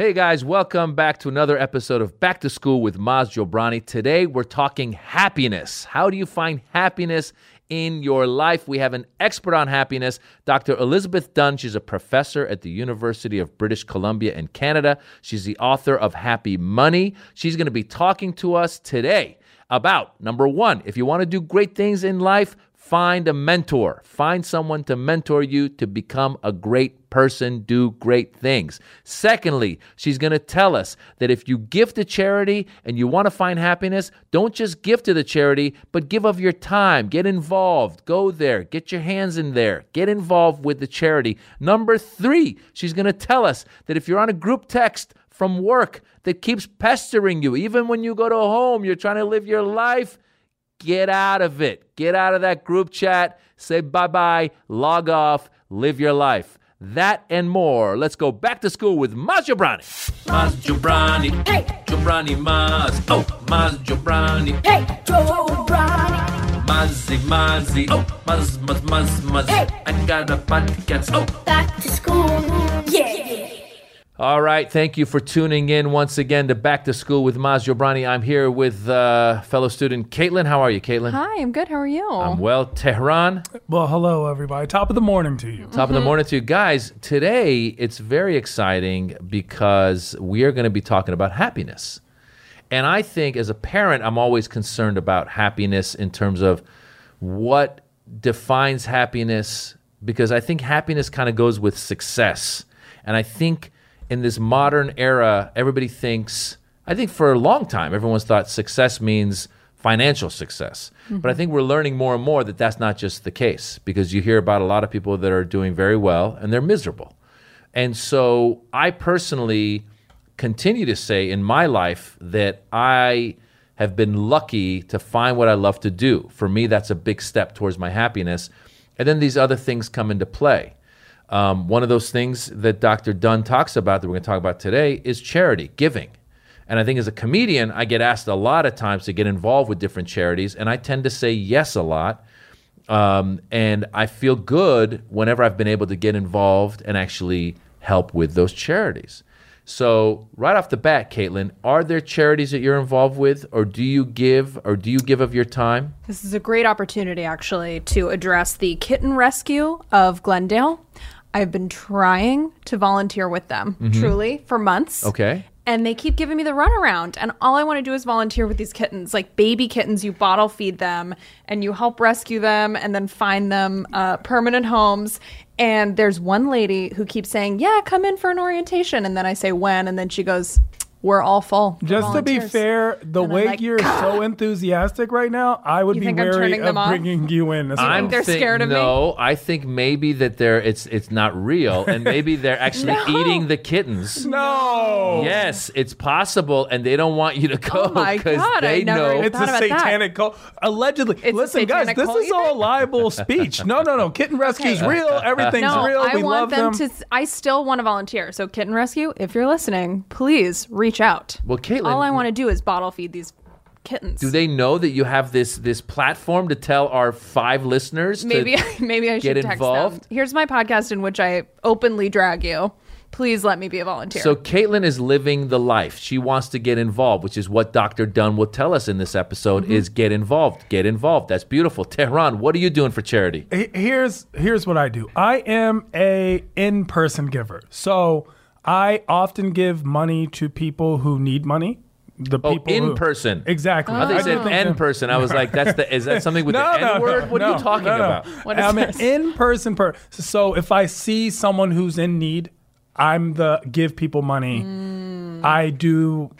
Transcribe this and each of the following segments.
Hey guys, welcome back to another episode of Back to School with Maz Jobrani. Today we're talking happiness. How do you find happiness in your life? We have an expert on happiness, Dr. Elizabeth Dunn. She's a professor at the University of British Columbia in Canada. She's the author of Happy Money. She's going to be talking to us today about number one, if you want to do great things in life, Find a mentor. Find someone to mentor you to become a great person, do great things. Secondly, she's going to tell us that if you give to charity and you want to find happiness, don't just give to the charity, but give of your time. Get involved. Go there. Get your hands in there. Get involved with the charity. Number three, she's going to tell us that if you're on a group text, from work that keeps pestering you, even when you go to home, you're trying to live your life Get out of it. Get out of that group chat. Say bye bye, log off, live your life. That and more. Let's go back to school with Maz Jobrani. Maz Jobrani. Hey. Jobrani Maz. Oh, Maz Jobrani. Hey, Jobrani. Mazzy, Mazzy. Oh, Maz, Maz, Maz, Maz. Hey. I got a podcast. Oh, back to school. Yeah. All right. Thank you for tuning in once again to Back to School with Maz Jobrani. I'm here with uh, fellow student Caitlin. How are you, Caitlin? Hi, I'm good. How are you? I'm well. Tehran. Well, hello, everybody. Top of the morning to you. Top mm-hmm. of the mm-hmm. morning to you. Guys, today it's very exciting because we are going to be talking about happiness. And I think as a parent, I'm always concerned about happiness in terms of what defines happiness because I think happiness kind of goes with success. And I think in this modern era, everybody thinks, I think for a long time, everyone's thought success means financial success. Mm-hmm. But I think we're learning more and more that that's not just the case because you hear about a lot of people that are doing very well and they're miserable. And so I personally continue to say in my life that I have been lucky to find what I love to do. For me, that's a big step towards my happiness. And then these other things come into play. Um, one of those things that Dr. Dunn talks about that we're going to talk about today is charity, giving. And I think as a comedian, I get asked a lot of times to get involved with different charities, and I tend to say yes a lot. Um, and I feel good whenever I've been able to get involved and actually help with those charities. So, right off the bat, Caitlin, are there charities that you're involved with, or do you give, or do you give of your time? This is a great opportunity, actually, to address the kitten rescue of Glendale. I've been trying to volunteer with them mm-hmm. truly for months. Okay. And they keep giving me the runaround. And all I want to do is volunteer with these kittens, like baby kittens. You bottle feed them and you help rescue them and then find them uh, permanent homes. And there's one lady who keeps saying, Yeah, come in for an orientation. And then I say, When? And then she goes, we're all full. Just to be fair, the and way like, you're so enthusiastic right now, I would you be wary of bringing you in. as I'm they're think, scared of no, me. No, I think maybe that they're it's it's not real, and maybe they're actually no. eating the kittens. No. Yes, it's possible, and they don't want you to go because oh they know it's a satanic cult. Allegedly, it's listen, guys, this is all libel speech. No, no, no. Kitten rescue's okay. real. Everything's no, real. I we want them, them to. I still want to volunteer. So, kitten rescue, if you're listening, please reach reach out. Well, Caitlin, all I want to do is bottle feed these kittens. Do they know that you have this this platform to tell our five listeners? Maybe maybe I should get text involved. Them. Here's my podcast in which I openly drag you. Please let me be a volunteer. So Caitlin is living the life. She wants to get involved, which is what Dr. Dunn will tell us in this episode mm-hmm. is get involved. Get involved. That's beautiful. Tehran, what are you doing for charity? Here's here's what I do. I am a in-person giver. So I often give money to people who need money. The oh, people in who, person. Exactly. I thought you said in person. I was like, that's the is that something with no, the no, N word? No, what are you talking about? What is I'm this? an in person person. So if I see someone who's in need, I'm the give people money. Mm. I do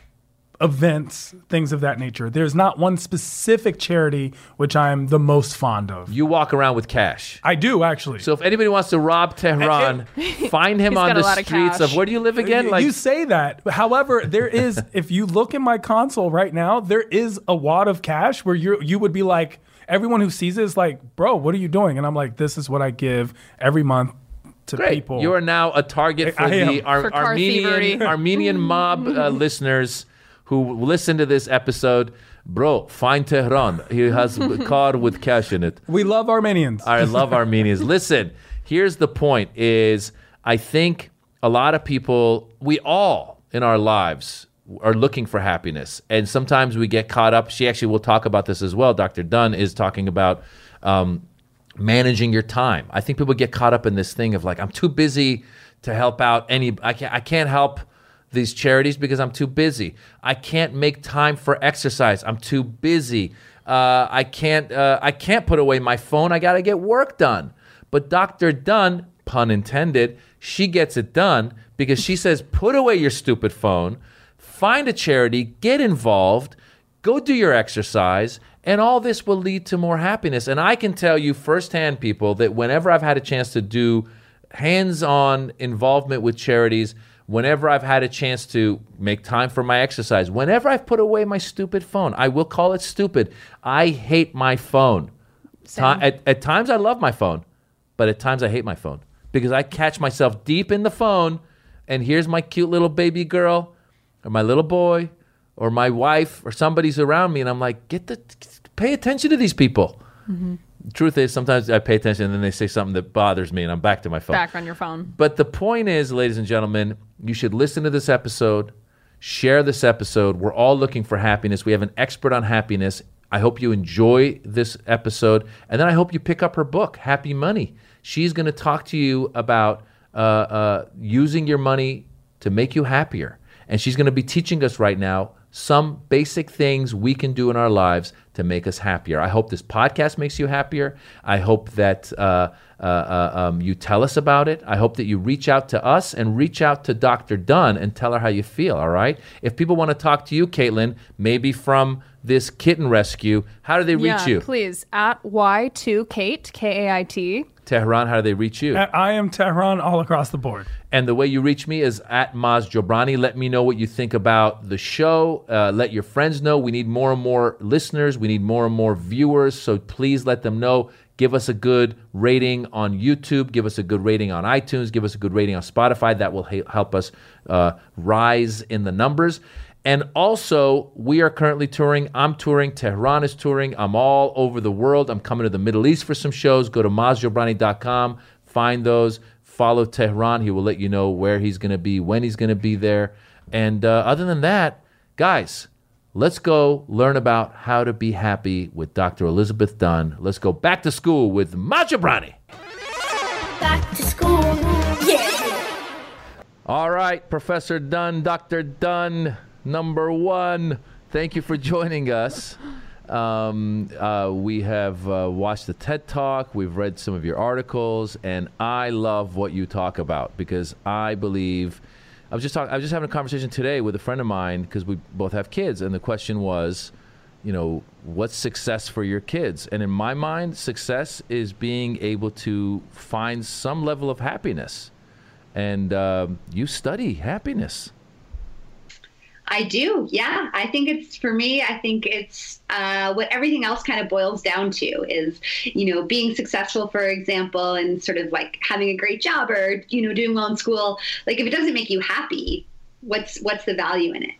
events, things of that nature. There's not one specific charity which I'm the most fond of. You walk around with cash. I do actually. So if anybody wants to rob Tehran, find him on the streets of, of where do you live again? Like you say that. However, there is if you look in my console right now, there is a wad of cash where you you would be like everyone who sees it is like, "Bro, what are you doing?" And I'm like, "This is what I give every month to Great. people. You are now a target for I the Ar- for Armenian Armenian mob uh, listeners who listen to this episode, bro, find Tehran. He has a car with cash in it. We love Armenians. I love Armenians. Listen, here's the point is I think a lot of people, we all in our lives are looking for happiness, and sometimes we get caught up. She actually will talk about this as well. Dr. Dunn is talking about um, managing your time. I think people get caught up in this thing of like, I'm too busy to help out any. I can't. I can't help these charities because I'm too busy. I can't make time for exercise. I'm too busy. Uh, I can't. Uh, I can't put away my phone. I got to get work done. But Dr. Dunn, pun intended, she gets it done because she says, put away your stupid phone, find a charity, get involved, go do your exercise, and all this will lead to more happiness. And I can tell you firsthand, people, that whenever I've had a chance to do hands on involvement with charities, whenever I've had a chance to make time for my exercise, whenever I've put away my stupid phone, I will call it stupid. I hate my phone. At, at times, I love my phone, but at times, I hate my phone because I catch myself deep in the phone, and here's my cute little baby girl, or my little boy, or my wife, or somebody's around me, and I'm like, get the, pay attention to these people. The truth is, sometimes I pay attention, and then they say something that bothers me, and I'm back to my phone. Back on your phone. But the point is, ladies and gentlemen, you should listen to this episode, share this episode. We're all looking for happiness. We have an expert on happiness. I hope you enjoy this episode. And then I hope you pick up her book, Happy Money. She's going to talk to you about uh, uh, using your money to make you happier. And she's going to be teaching us right now some basic things we can do in our lives to make us happier. I hope this podcast makes you happier. I hope that uh, uh, uh, um, you tell us about it. I hope that you reach out to us and reach out to Dr. Dunn and tell her how you feel, all right? If people want to talk to you, Caitlin, maybe from this kitten rescue, how do they reach yeah, you? please. At Y2Kate, K A I T. Tehran, how do they reach you? At I am Tehran all across the board. And the way you reach me is at Maz Jobrani. Let me know what you think about the show. Uh, let your friends know. We need more and more listeners. We need more and more viewers. So please let them know. Give us a good rating on YouTube. Give us a good rating on iTunes. Give us a good rating on Spotify. That will he- help us uh, rise in the numbers. And also, we are currently touring. I'm touring. Tehran is touring. I'm all over the world. I'm coming to the Middle East for some shows. Go to mazjobrani.com. Find those. Follow Tehran. He will let you know where he's going to be, when he's going to be there. And uh, other than that, guys, let's go learn about how to be happy with Dr. Elizabeth Dunn. Let's go back to school with Maz Jobrani. Back to school. Yeah. All right, Professor Dunn, Dr. Dunn, number one. Thank you for joining us. Um, uh, we have uh, watched the TED Talk, we've read some of your articles, and I love what you talk about because I believe. I was just talking. I was just having a conversation today with a friend of mine because we both have kids, and the question was, you know, what's success for your kids? And in my mind, success is being able to find some level of happiness and um, you study happiness. I do. Yeah. I think it's for me, I think it's uh, what everything else kind of boils down to is, you know, being successful, for example, and sort of like having a great job or, you know, doing well in school. Like if it doesn't make you happy, what's what's the value in it?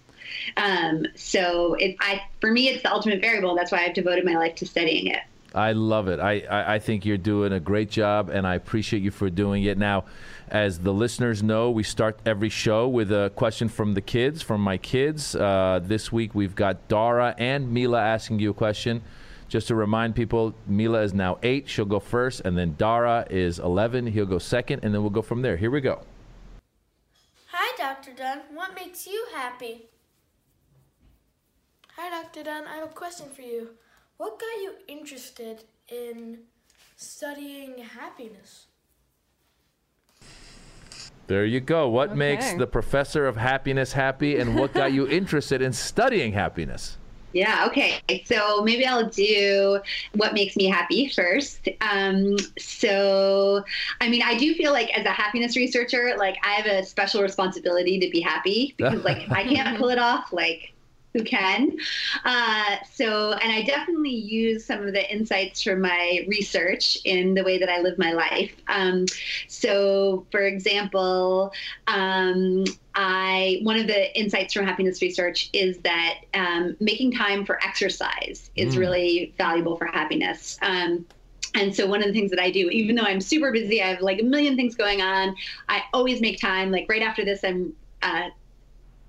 Um, so it, I, for me, it's the ultimate variable. That's why I've devoted my life to studying it. I love it. I, I, I think you're doing a great job, and I appreciate you for doing it. Now, as the listeners know, we start every show with a question from the kids, from my kids. Uh, this week, we've got Dara and Mila asking you a question. Just to remind people, Mila is now eight. She'll go first, and then Dara is 11. He'll go second, and then we'll go from there. Here we go. Hi, Dr. Dunn. What makes you happy? Hi, Dr. Dunn. I have a question for you. What got you interested in studying happiness? There you go. What makes the professor of happiness happy, and what got you interested in studying happiness? Yeah, okay. So maybe I'll do what makes me happy first. Um, so, I mean, I do feel like as a happiness researcher, like I have a special responsibility to be happy because, like, I can't pull it off. Like, who can? Uh, so, and I definitely use some of the insights from my research in the way that I live my life. Um, so, for example, um, I one of the insights from happiness research is that um, making time for exercise is really valuable for happiness. Um, and so one of the things that I do, even though I'm super busy, I have like a million things going on. I always make time. Like right after this, I'm uh,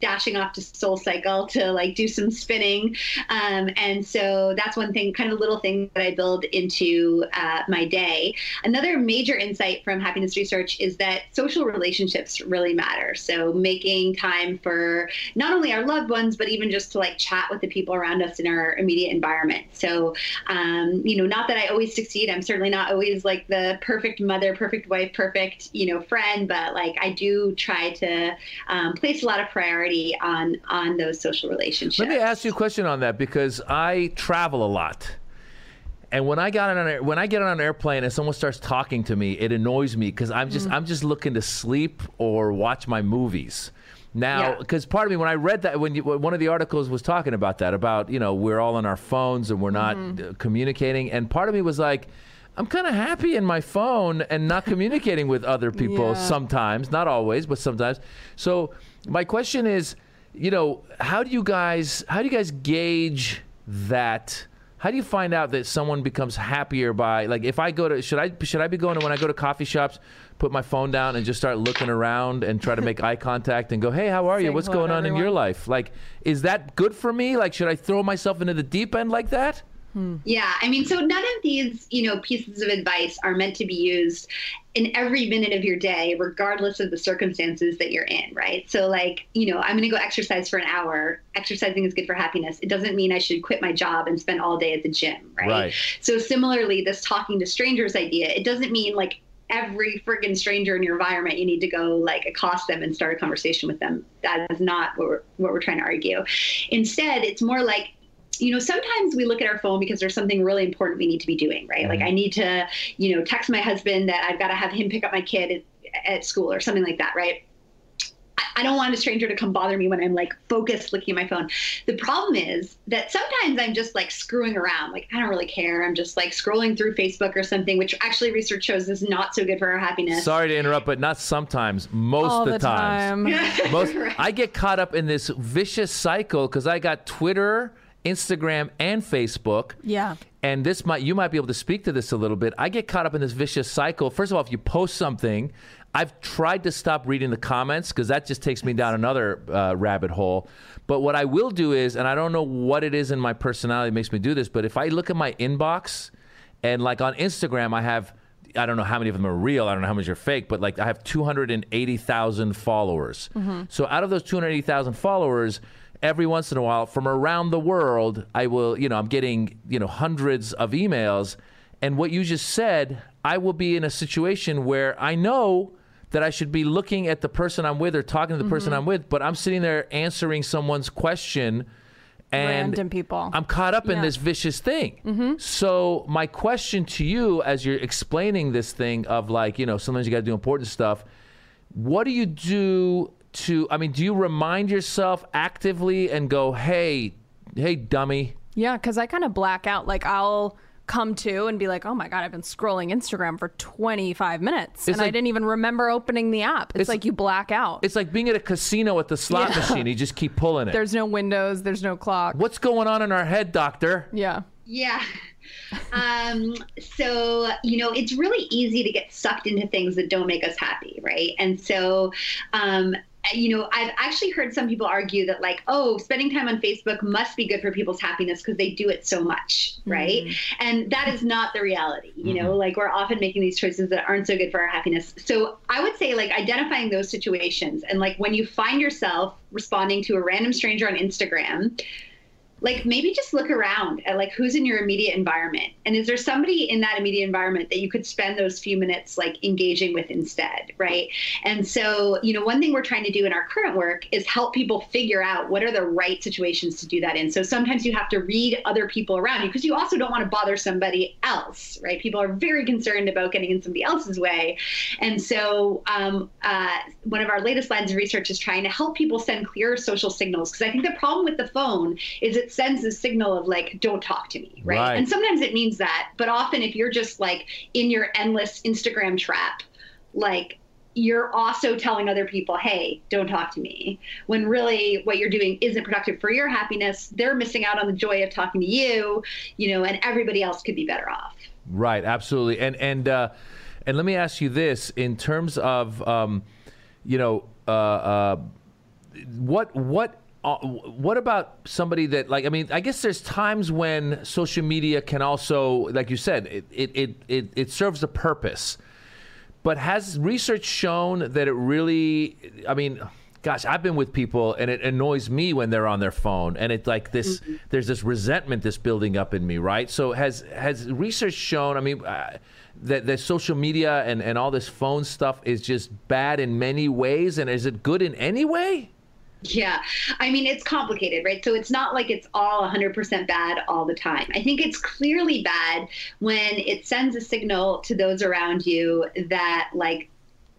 dashing off to Soul Cycle to like do some spinning. Um, and so that's one thing, kind of a little thing that I build into uh, my day. Another major insight from happiness research is that social relationships really matter. So making time for not only our loved ones, but even just to like chat with the people around us in our immediate environment. So, um, you know, not that I always succeed. I'm certainly not always like the perfect mother, perfect wife, perfect, you know, friend, but like I do try to um, place a lot of priority on on those social relationships. Let me ask you a question on that because I travel a lot. And when I got on an when I get on an airplane and someone starts talking to me, it annoys me because I'm just I'm just looking to sleep or watch my movies. Now, Yeah. because part of me, when I read that, when you, when one of the articles was talking about that, about you know we're all on our phones and we're not uh, communicating, and part of me was like, I'm kind of happy in my phone and not communicating with other people Yeah. sometimes, not always, but sometimes. So my question is, you know, how do you guys how do you guys gauge that? How do you find out that someone becomes happier by like if I go to should I should I be going to when I go to coffee shops, put my phone down and just start looking around and try to make eye contact and go, "Hey, how are you? What's going on in your life?" Like is that good for me? Like should I throw myself into the deep end like that? Hmm. Yeah, I mean, so none of these, you know, pieces of advice are meant to be used in every minute of your day, regardless of the circumstances that you're in, right? So, like, you know, I'm going to go exercise for an hour. Exercising is good for happiness. It doesn't mean I should quit my job and spend all day at the gym, right? Right. So, similarly, this talking to strangers idea, it doesn't mean like every friggin' stranger in your environment you need to go like accost them and start a conversation with them. That is not what we're, what we're trying to argue. Instead, it's more like you know, sometimes we look at our phone because there's something really important we need to be doing, right? Like mm-hmm. I need to, you know, text my husband that I've got to have him pick up my kid at, at school or something like that, right? I- I don't want a stranger to come bother me when I'm like focused looking at my phone. The problem is that sometimes I'm just like screwing around. Like I don't really care. I'm just like scrolling through Facebook or something, which actually research shows is not so good for our happiness. Sorry to interrupt, but not sometimes. Most All of the time. Most, Right. I get caught up in this vicious cycle because I got Twitter, Instagram, and Facebook. Yeah. And this might you might be able to speak to this a little bit. I get caught up in this vicious cycle. First of all, if you post something, I've tried to stop reading the comments because that just takes me down another uh, rabbit hole. But what I will do is, and I don't know what it is in my personality that makes me do this, but if I look at my inbox and like on Instagram, I have I don't know how many of them are real. I don't know how many are fake, but like I have 280,000 followers. So out of those 280,000 followers, every once in a while from around the world, I will, you know, I'm getting, you know, hundreds of emails. And what you just said, I will be in a situation where I know that I should be looking at the person I'm with or talking to the person mm-hmm. I'm with, but I'm sitting there answering someone's question and Random people. I'm caught up in this vicious thing. Mm-hmm. So my question to you, as you're explaining this thing of like, you know, sometimes you got to do important stuff. What do you do to? I mean, do you remind yourself actively and go, "Hey, hey, dummy." Yeah, because I kind of black out. Like I'll come to and be like, "Oh my god, I've been scrolling Instagram for 25 minutes, and I didn't even remember opening the app." It's, It's- like you black out. It's like being at a casino at the slot Yeah. machine. You just keep pulling it. there's no windows. There's no clock. What's going on in our head, doctor? Yeah. Yeah. Um, so, you know, it's really easy to get sucked into things that don't make us happy, right? And so, um, Uh, you know, I've actually heard some people argue that, like, oh, spending time on Facebook must be good for people's happiness because they do it so much, right? Mm-hmm. And that is not the reality. You know, mm-hmm. like, we're often making these choices that aren't so good for our happiness. So, I would say, like, identifying those situations and, like, when you find yourself responding to a random stranger on Instagram, like maybe just look around at like who's in your immediate environment? And is there somebody in that immediate environment that you could spend those few minutes like engaging with instead right? And so you know one thing we're trying to do in our current work is help people figure out what are the right situations to do that in. So sometimes you have to read other people around you because you also don't want to bother somebody else right? People are very concerned about getting in somebody else's way. And so um, uh, one of our latest lines of research is trying to help people send clear social signals because i think the problem with the phone is it sends a signal of like don't talk to me right? Right. and sometimes it means that but often if you're just like in your endless instagram trap like you're also telling other people hey don't talk to me when really what you're doing isn't productive for your happiness they're missing out on the joy of talking to you you know and everybody else could be better off Right, absolutely. And and uh, and let me ask you this: in terms of um, you know, uh, uh, what what uh, what about somebody that like I mean I guess there's times when social media can also like you said it it it it, it serves a purpose. But has research shown that it really I mean gosh, I've been with people and it annoys me when they're on their phone and it's like this there's this resentment that's building up in me, right? So has has research shown, I mean uh, that that social media and and all this phone stuff is just bad in many ways and is it good in any way? Yeah. I mean, it's complicated, right? So it's not like it's all 100% bad all the time. I think it's clearly bad when it sends a signal to those around you that, like,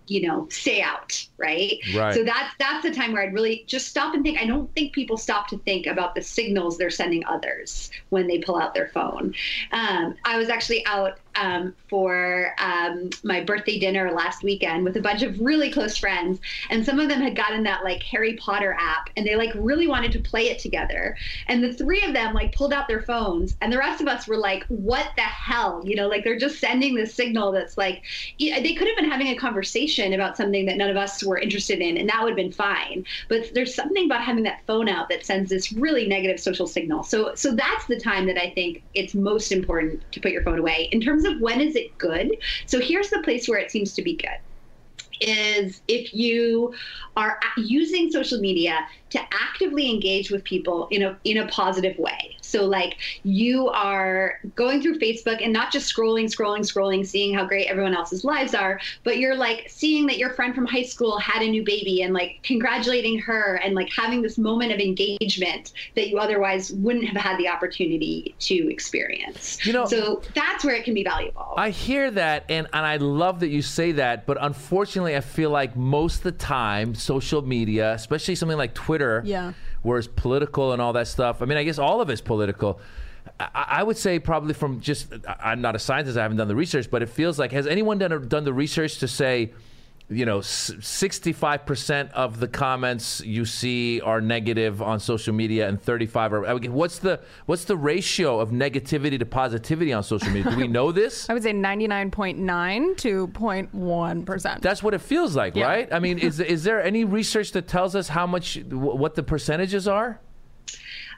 you know, stay out, right? Right. So that's that's the time where I'd really just stop and think. I don't think people stop to think about the signals they're sending others when they pull out their phone. Um, I was actually out um, for um, my birthday dinner last weekend with a bunch of really close friends, and some of them had gotten that like Harry Potter app, and they like really wanted to play it together. And the three of them like pulled out their phones, and the rest of us were like, "What the hell?" You know, like they're just sending this signal that's like they could have been having a conversation about something that none of us were interested in, and that would have been fine. But there's something about having that phone out that sends this really negative social signal. So so that's the time that I think it's most important to put your phone away. In terms of when is it good? So here's the place where it seems to be good is if you are using social media to actively engage with people in a in a positive way. So like you are going through Facebook and not just scrolling, scrolling, scrolling, seeing how great everyone else's lives are, but you're like seeing that your friend from high school had a new baby and like congratulating her and like having this moment of engagement that you otherwise wouldn't have had the opportunity to experience. You know- so that's where it can be valuable. I hear that, and, and I love that you say that, but unfortunately, I feel like most of the time, social media, especially something like Twitter, Yeah. Where it's political and all that stuff. I mean, I guess all of it's political. I, I would say probably from just I'm not a scientist, I haven't done the research, but it feels like has anyone done done the research to say, you know, sixty five percent of the comments you see are negative on social media, and thirty five are. What's the what's the ratio of negativity to positivity on social media? Do we know this? I would say 99.9 to 0.1%. That's what it feels like, Yeah. right? I mean, is is there any research that tells us how much what the percentages are?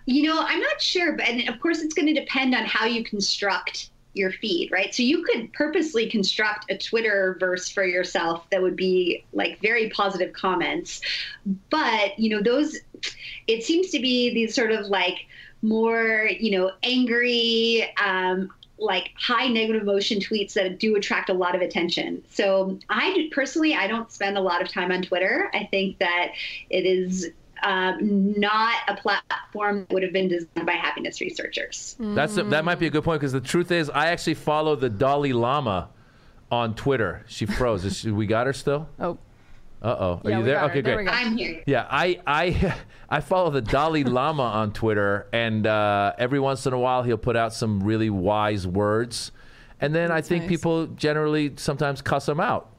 You know, I'm not sure, but and of course, it's going to depend on how you construct your feed, right? So you could purposely construct a Twitter verse for yourself that would be like very positive comments, but you know, those it seems to be these sort of like more, you know, angry. Um, like high negative emotion tweets that do attract a lot of attention. So I personally, I don't spend a lot of time on Twitter. I think that it is um, not a platform that would have been designed by happiness researchers. That's a, that might be a good point because the truth is, I actually follow the Dalai Lama on Twitter. She froze. Is she, we got her still? oh, Uh oh. Are Yeah, you there? Okay, There great. I'm here. Yeah, I I I follow the Dalai Lama on Twitter, and uh, every once in a while he'll put out some really wise words, and then I think nice. people generally sometimes cuss him out.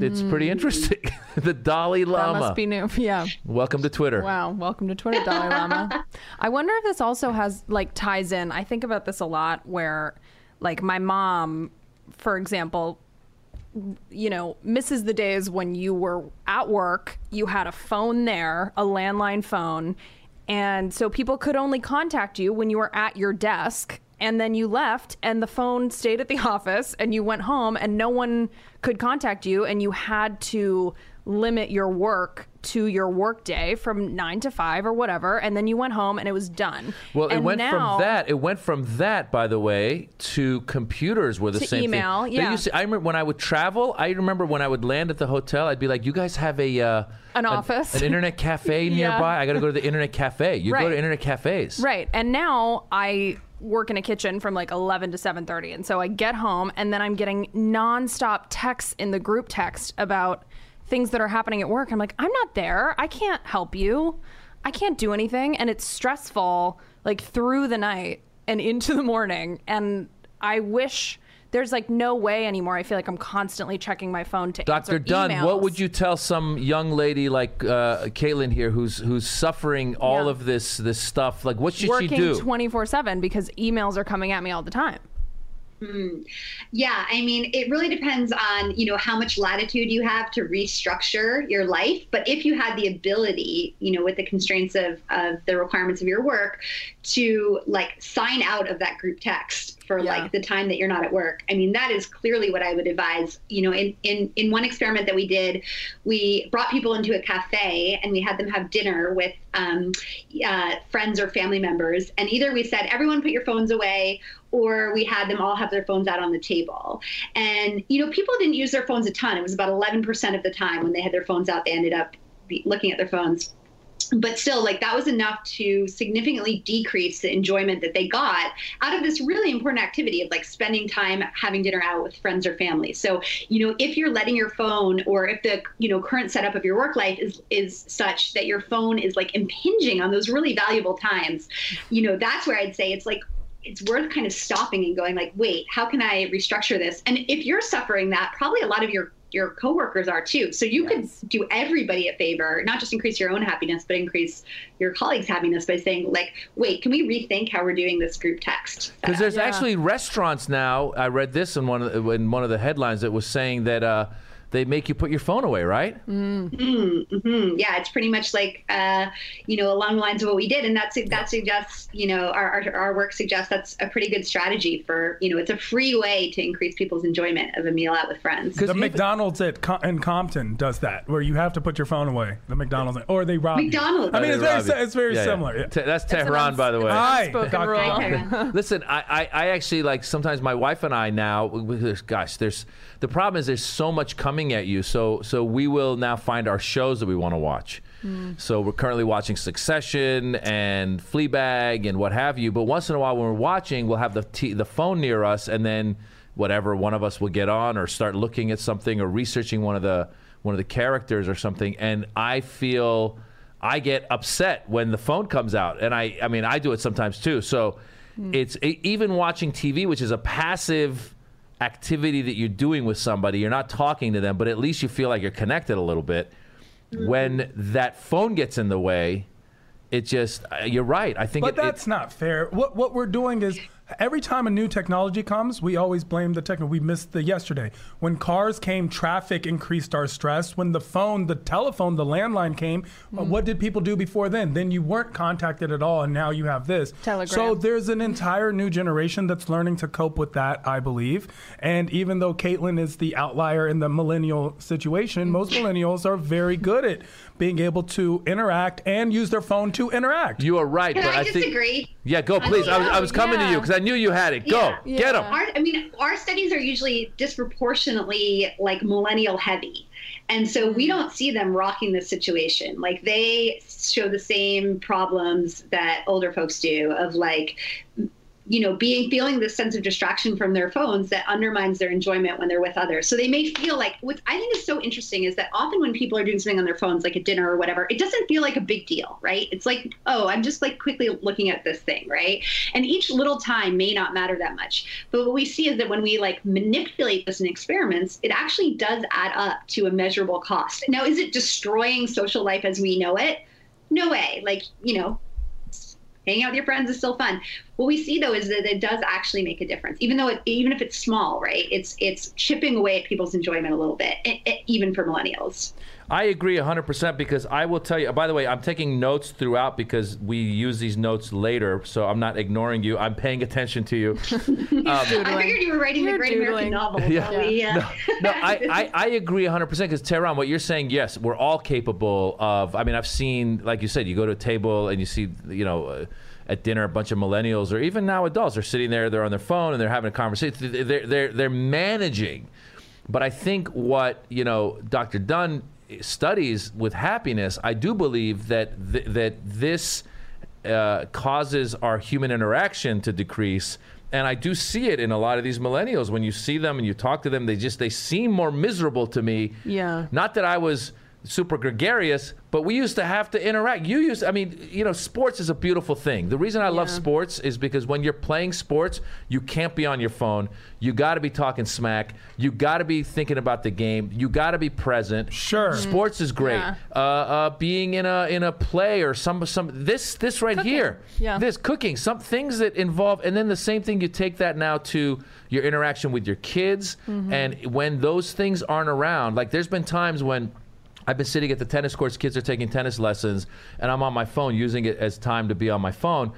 It's pretty interesting. the Dalai Mm. that Lama. must be new. Yeah. Welcome to Twitter. Wow, welcome to Twitter, Dalai Lama. I wonder if this also has like ties in. I think about this a lot where like my mom, for example, you know, misses the days when you were at work, you had a phone there, a landline phone, and so people could only contact you when you were at your desk. And then you left, and the phone stayed at the office, and you went home, and no one could contact you, and you had to limit your work to your work day from nine to five or whatever, and then you went home, and it was done. Well, it went now- from that. It went from that, by the way, to computers were the same email, thing. Yeah. to- I remember when I would travel. I remember when I would land at the hotel. I'd be like, "You guys have a uh, An office?" an internet cafe Yeah. nearby. I got to go to the internet cafe. You go to internet cafes, Right. And now I work in a kitchen from like 11 to 7:30 and so I get home and then I'm getting nonstop texts in the group text about things that are happening at work. I'm like, "I'm not there. I can't help you. I can't do anything." And it's stressful like through the night and into the morning and I wish there's like no way anymore. I feel like I'm constantly checking my phone to Dr. Dunn, emails. what would you tell some young lady like uh, Caitlin here, who's who's suffering all Yeah. of this this stuff? Like, what should working she do? Working 24/7 because emails are coming at me all the time. Yeah, I mean, it really depends on, you know, how much latitude you have to restructure your life. But if you had the ability, you know, with the constraints of, of the requirements of your work to like sign out of that group text for Yeah. like the time that you're not at work. I mean, that is clearly what I would advise. You know, in, in, in one experiment that we did, we brought people into a cafe and we had them have dinner with um, uh, friends or family members. And either we said, everyone put your phones away, or we had them all have their phones out on the table. And, you know, people didn't use their phones a ton. It was about 11% of the time when they had their phones out, they ended up looking at their phones but still like that was enough to significantly decrease the enjoyment that they got out of this really important activity of like spending time having dinner out with friends or family so you know if you're letting your phone or if the you know current setup of your work life is is such that your phone is like impinging on those really valuable times you know that's where i'd say it's like it's worth kind of stopping and going like wait how can i restructure this and if you're suffering that probably a lot of your your coworkers are too so you could do everybody a favor not just increase your own happiness but increase your colleagues happiness by saying like wait can we rethink how we're doing this group text Because there's Yeah. actually restaurants now. I read this in one of the, in one of the headlines that was saying that uh, they make you put your phone away, right? hmm yeah it's pretty much like uh, you know along the lines of what we did and that's that suggests you know our, our, our work suggests that's a pretty good strategy for you know it's a free way to increase people's enjoyment of a meal out with friends Because The even- McDonald's at Com- in Compton does that, where you have to put your phone away. The McDonald's, or they rob you. McDonald's. I mean, it's very, si- it's very Yeah, yeah. similar. Yeah. Te- that's an Tehran, by the way. Hi, unspoken Dr. rule. Doctor. Listen, I, I, I actually like sometimes my wife and I now. Gosh, there's the problem is there's so much coming at you. So so we will now find our shows that we want to watch. Hmm. So we're currently watching Succession and Fleabag and what have you. But once in a while, when we're watching, we'll have the t- the phone near us, and then whatever one of us will get on or start looking at something or researching one of the one of the characters or something. And I feel I get upset when the phone comes out, and I I mean I do it sometimes too. So hmm. it's e- even watching TV, which is a passive activity that you're doing with somebody. You're not talking to them, but at least you feel like you're connected a little bit. When that phone gets in the way, it just uh, you're right. I think But it, it- that's not fair. What what we're doing is every time a new technology comes, we always blame the techno. We missed the yesterday when cars came, traffic increased our stress. When the phone, the telephone, the landline came, uh, what did people do before then? Then you weren't contacted at all, and now you have this. Telegram. So there's an entire new generation that's learning to cope with that, I believe. And even though Caitlin is the outlier in the millennial situation, most millennials are very good at being able to interact and use their phone to interact. you are right. Can but I, I think yeah, go please. I was, I um, was coming to you because I knew you had it. Go Yeah. get them. Our, I mean, our studies are usually disproportionately like millennial heavy. And so we mm. don't see them rocking the situation. Like they show the same problems that older folks do of like, you know, being feeling this sense of distraction from their phones that undermines their enjoyment when they're with others. So they may feel like what I think is so interesting is that often when people are doing something on their phones, like a dinner or whatever, it doesn't feel like a big deal, right? It's like, oh, I'm just like quickly looking at this thing, right? And each little time may not matter that much. But what we see is that when we like manipulate this in experiments, it actually does add up to a measurable cost. Now, is it destroying social life as we know it? No way. Like, you know, hanging out with your friends is still fun. What we see though is that it does actually make a difference, even though it, even if it's small, right? It's it's chipping away at people's enjoyment a little bit, e- e- even for millennials. I agree 100% because I will tell you, by the way, I'm taking notes throughout because we use these notes later. So I'm not ignoring you. I'm paying attention to you. I figured you were writing You're the Great doodling. American Novel. Yeah. while we, uh, no, I, I, I agree 100% because Tehran, what you're saying, yes, we're all capable of. I mean, I've seen, like you said, you go to a table and you see, you know, uh, at dinner, a bunch of millennials or even now adults are sitting there, they're on their phone and they're having a conversation. They're, they're, they're managing. But I think what, you know, Dr. Dunn studies with happiness, I do believe that, th- that this uh, causes our human interaction to decrease and i do see it in a lot of these millennials when you see them and you talk to them they just they seem more miserable to me Yeah. not that i was super gregarious, but we used to have to interact. You used, I mean, you know, sports is a beautiful thing. The reason I love sports is because when you're playing sports, you can't be on your phone. You got to be talking smack. You got to be thinking about the game. You got to be present. Sure. Mhm. Sports is great. Yeah. Uh, uh, being in a in a play or some some this this right Cooking. here. Yeah. This cooking, some things that involve, and then the same thing. You take that now to your interaction with your kids, Mm-hmm. and when those things aren't around, like there's been times when. I've been sitting at the tennis courts, kids are taking tennis lessons, and I'm on my phone using it as time to be on my phone.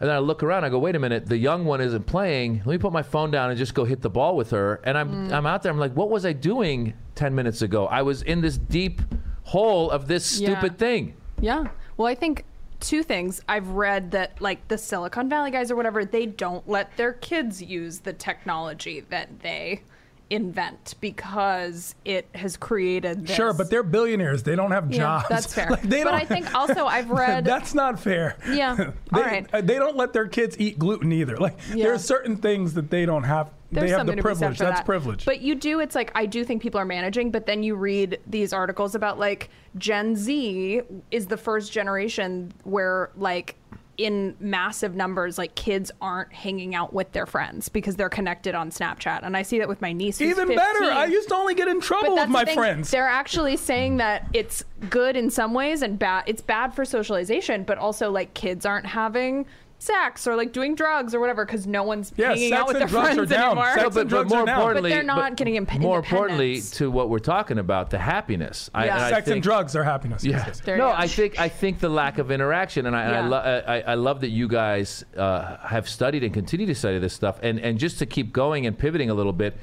And then I look around, I go, wait a minute, the young one isn't playing. Let me put my phone down and just go hit the ball with her. And I'm, mm. I'm out there, I'm like, what was I doing 10 minutes ago? I was in this deep hole of this Yeah. stupid thing. Yeah. Well, I think two things. I've read that like the Silicon Valley guys or whatever, they don't let their kids use the technology that they invent because it has created this. Sure, but they're billionaires. They don't have Yeah, jobs. that's fair. Like, they But I think also I've read- that's not fair. Yeah. they, All right. uh, They don't let their kids eat gluten either. Like Yeah. there are certain things that they don't have. There's they have the to be said privilege. That's that. privilege. But you do, it's like, I do think people are managing, but then you read these articles about like Gen Z is the first generation where like in massive numbers, like kids aren't hanging out with their friends because they're connected on Snapchat. And I see that with my niece. Even 15. better. I used to only get in trouble with my the friends. They're actually saying that it's good in some ways and bad. It's bad for socialization, but also like kids aren't having sex or like doing drugs or whatever because no one's Yeah, hanging out with their drugs are friends down. anymore. Sex No, and but, but more are down. importantly, But they're not getting imp- more importantly to what we're talking about, the happiness. I, Yeah. and I Sex think, and drugs are happiness. Yeah. Yes, yes. There no. I think I think the lack of interaction, and I, and I, lo- I, I love that you guys uh, have studied and continue to study this stuff. And and just to keep going and pivoting a little bit,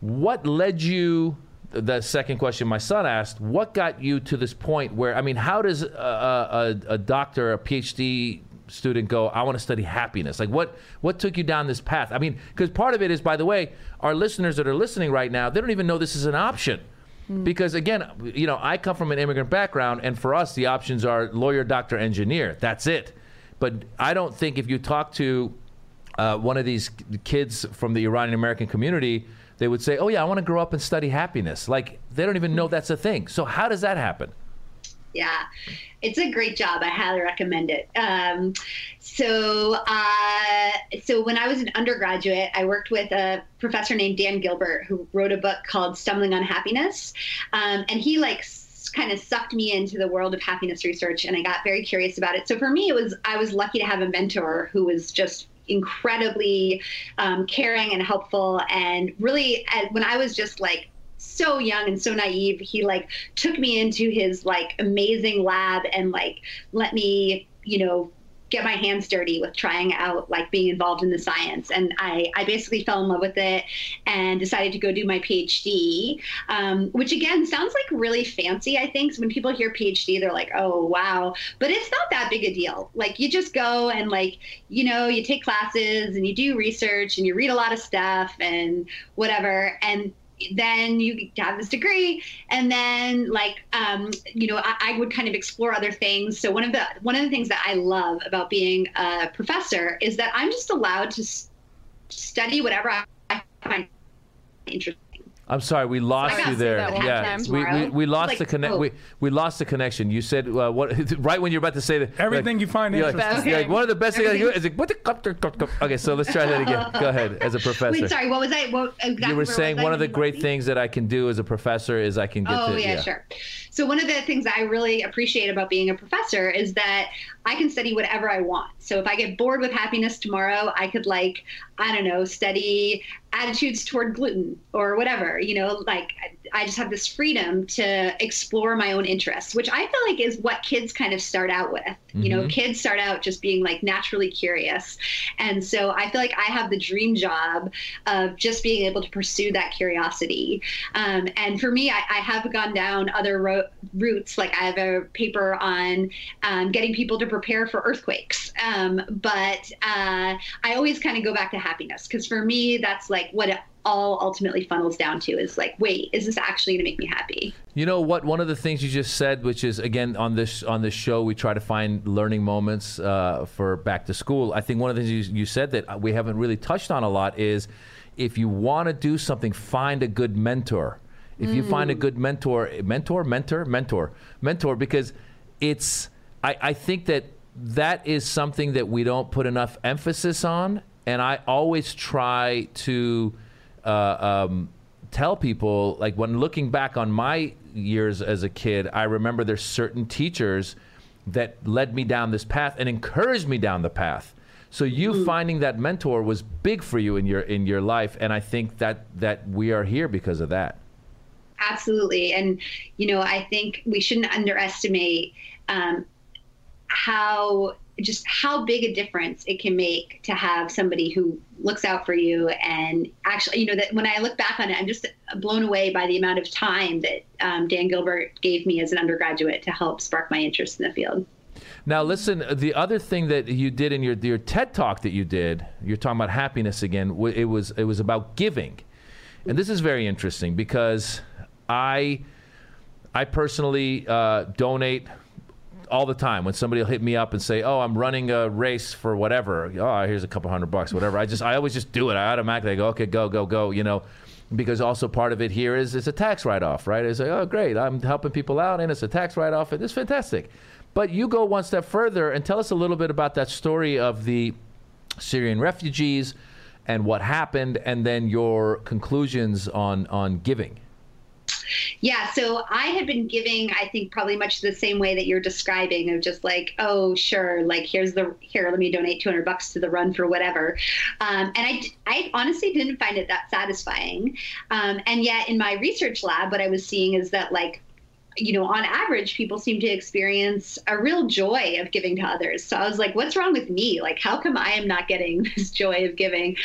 what led you? The second question my son asked: What got you to this point where? I mean, how does a, a, a doctor, a PhD student go? I want to study happiness. Like, what what took you down this path? I mean, because part of it is, by the way, our listeners that are listening right now, they don't even know this is an option. Because again, you know, I come from an immigrant background, and for us, the options are lawyer, doctor, engineer. That's it. But I don't think if you talk to uh, one of these kids from the Iranian American community, they would say, "Oh yeah, I want to grow up and study happiness." Like they don't even know that's a thing. So how does that happen? Yeah, it's a great job. I highly recommend it. Um, so, uh, so when I was an undergraduate, I worked with a professor named Dan Gilbert who wrote a book called "Stumbling on Happiness," um, and he like kind of sucked me into the world of happiness research, and I got very curious about it. So for me, it was I was lucky to have a mentor who was just incredibly um, caring and helpful, and really, when I was just like so young and so naive he like took me into his like amazing lab and like let me you know get my hands dirty with trying out like being involved in the science. And i i basically fell in love with it and decided to go do my phd um, which again sounds like really fancy i think. So when people hear phd they're like oh wow. But it's not that big a deal. Like you just go and like you know you take classes and you do research and you read a lot of stuff and whatever. And then you have this degree and then like um, you know I, I would kind of explore other things. So one of the one of the things that i love about being a professor is that i'm just allowed to study whatever I find interesting I'm sorry, we lost I you there. yeah, we, we, we lost Like, the connect. oh. We, we lost the connection. You said uh, what? Right when you're about to say that. Everything you find you're like, interesting. you're like, one of the best things I do is like, what the cup, cup, cup, cup. Okay, so let's try that again. Go ahead, as a professor. wait sorry what was i what exactly you were where was saying I one of the great lost things that I can do as a professor is I can get Oh to yeah, sure. So one of the things I really appreciate about being a professor is that I can study whatever I want. So if I get bored with happiness tomorrow, I could like I don't know study attitudes toward gluten or whatever. You know, like I just have this freedom to explore my own interests, which I feel like is what kids kind of start out with. You know, kids start out just being like naturally curious, and so I feel like I have the dream job of just being able to pursue that curiosity. Um, and for me, I, I have gone down other ro- routes. Like I have a paper on um, getting people to prepare for earthquakes. Um, but uh, I always kind of go back to happiness because for me, that's like what all ultimately funnels down to is like, wait, is this actually going to make me happy? You know what? One of the things you just said, which is again on this on this show, we try to find learning moments uh, for back to school. I think one of the things you, you said that we haven't really touched on a lot is if you want to do something, find a good mentor. If you find a good mentor, mentor, mentor, mentor, mentor, because it's, I, I think that that is something that we don't put enough emphasis on. And I always try to uh, um, tell people, like when looking back on my years as a kid, I remember there's certain teachers that led me down this path and encouraged me down the path. So you finding that mentor was big for you in your in your life, and I think that that we are here because of that. Absolutely. And, you know, I think we shouldn't underestimate um, how just how big a difference it can make to have somebody who looks out for you and actually you know that when i look back on it i'm just blown away by the amount of time that um, dan gilbert gave me as an undergraduate to help spark my interest in the field Now, listen. The other thing that you did in your your TED talk that you did, you're talking about happiness again. It was it was about giving, and this is very interesting because I I personally uh, donate all the time when somebody will hit me up and say, "Oh, I'm running a race for whatever." Oh, here's a couple hundred bucks, whatever. I just I always just do it. I automatically go, "Okay, go, go, go," you know. Because also part of it here is it's a tax write-off, right? It's like, oh, great, I'm helping people out, and it's a tax write-off, and it's fantastic. But you go one step further and tell us a little bit about that story of the Syrian refugees and what happened, and then your conclusions on on giving. Yeah, so I had been giving, I think, probably much the same way that you're describing of just like, oh, sure, like here's the here, let me donate 200 bucks to the run for whatever. Um, and I, I honestly didn't find it that satisfying. Um, and yet, in my research lab, what I was seeing is that like you know, on average, people seem to experience a real joy of giving to others. So I was like, what's wrong with me? Like, how come I am not getting this joy of giving?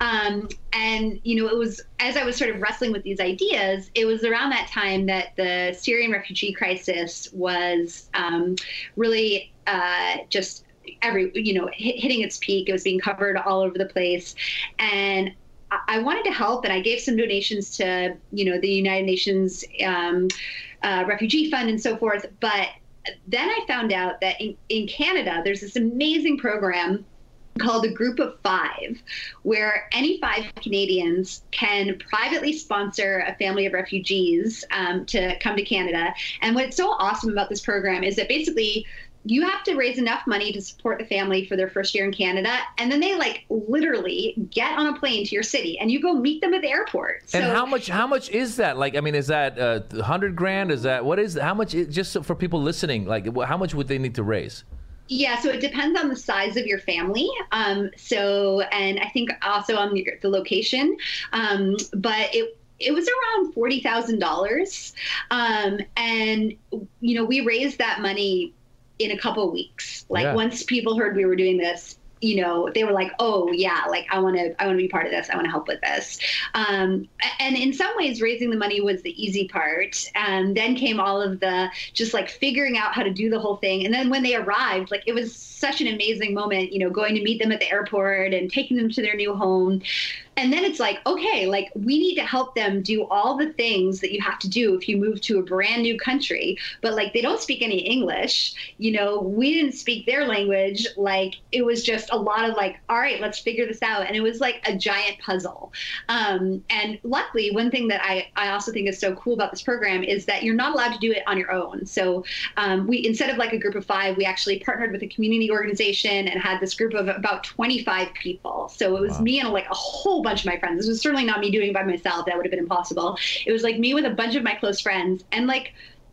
Um, and, you know, it was as I was sort of wrestling with these ideas, it was around that time that the Syrian refugee crisis was um, really uh, just every, you know, hit, hitting its peak. It was being covered all over the place. And I wanted to help, and I gave some donations to, you know, the United Nations um, uh, Refugee Fund and so forth. But then I found out that in, in Canada, there's this amazing program called the Group of Five, where any five Canadians can privately sponsor a family of refugees um, to come to Canada. And what's so awesome about this program is that basically you have to raise enough money to support the family for their first year in Canada, and then they like literally get on a plane to your city, and you go meet them at the airport. And how much? How much is that? Like, I mean, is that uh, hundred grand? Is that what is? How much? Just for people listening, like, how much would they need to raise? Yeah, so it depends on the size of your family. Um, so, and I think also on your, the location. Um, but it it was around forty thousand dollars, um, and you know we raised that money in a couple of weeks. Like Yeah. once people heard we were doing this, you know, they were like, "Oh yeah, like I want to, I want to be part of this. I want to help with this." Um, and in some ways, raising the money was the easy part. And then came all of the just like figuring out how to do the whole thing. And then when they arrived, like it was such an amazing moment. You know, going to meet them at the airport and taking them to their new home. And then it's like, okay, like we need to help them do all the things that you have to do if you move to a brand new country, but like they don't speak any English. You know, we didn't speak their language. Like it was just a lot of like, all right, let's figure this out. And it was like a giant puzzle. Um, and luckily, one thing that I, I also think is so cool about this program is that you're not allowed to do it on your own. So um, we, instead of like a group of five, we actually partnered with a community organization and had this group of about 25 people. So it was me and like a whole bunch of my friends. This was certainly not me doing it by myself. That would have been impossible. It was like me with a bunch of my close friends and like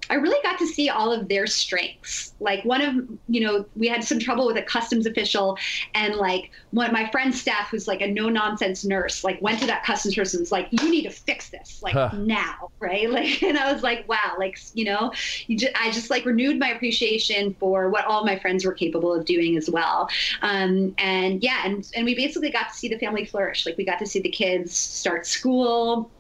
I really got to see all of their strengths. Like one of, you know, we had some trouble with a customs official, and like one of my friend's staff, who's like a no nonsense nurse, like went to that customs person and was like, "You need to fix this, like Huh. now, right?" Like, and I was like, "Wow!" Like, you know, you just, I just like renewed my appreciation for what all my friends were capable of doing as well. Um, and yeah, and and we basically got to see the family flourish. Like, we got to see the kids start school.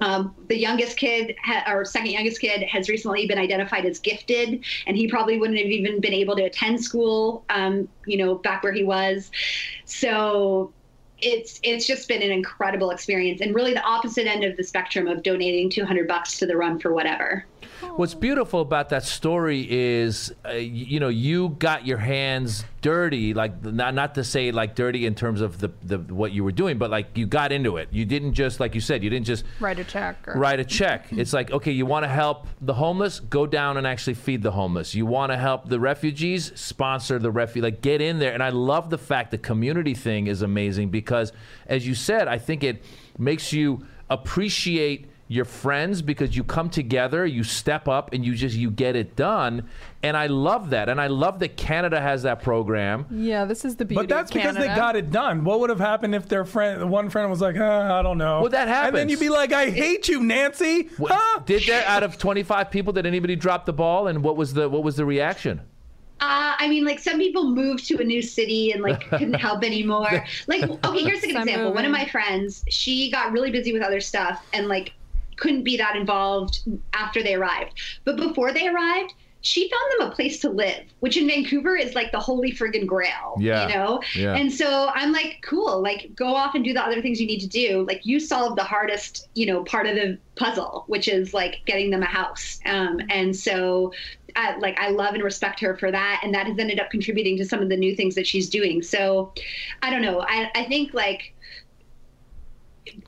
Um, the youngest kid, ha- or second youngest kid, has recently been identified as gifted, and he probably wouldn't have even been able to attend school, um, you know, back where he was. So it's it's just been an incredible experience, and really the opposite end of the spectrum of donating 200 bucks to the run for whatever. What's beautiful about that story is, uh, you know, you got your hands dirty, like not not to say like dirty in terms of the, the what you were doing, but like you got into it. You didn't just like you said, you didn't just Write a check. Or, write a check. It's like, okay, you want to help the homeless? Go down and actually feed the homeless. You want to help the refugees? Sponsor the refugee. Like, get in there. And I love the fact the community thing is amazing because, as you said, I think it makes you appreciate your friends because you come together, you step up, and you just you get it done. And I love that. And I love that Canada has that program. Yeah, this is the beauty. But that's of because they got it done. What would have happened if their friend, one friend, was like, uh, "I don't know." Well, that And then you'd be like, "I hate you, Nancy." What- Huh? Did there out of twenty five people? Did anybody drop the ball? And what was the what was the reaction? Uh, I mean, like some people moved to a new city and like couldn't help anymore. Like, okay, here's a good Some example. One of my friends, she got really busy with other stuff and like couldn't be that involved after they arrived. But before they arrived, she found them a place to live, which in Vancouver is like the holy friggin' grail. Yeah. You know? Yeah. And so I'm like, cool, like go off and do the other things you need to do. Like you solved the hardest, you know, part of the puzzle, which is like getting them a house. Um, and so I, like I love and respect her for that, and that has ended up contributing to some of the new things that she's doing. So, I don't know. I, I think like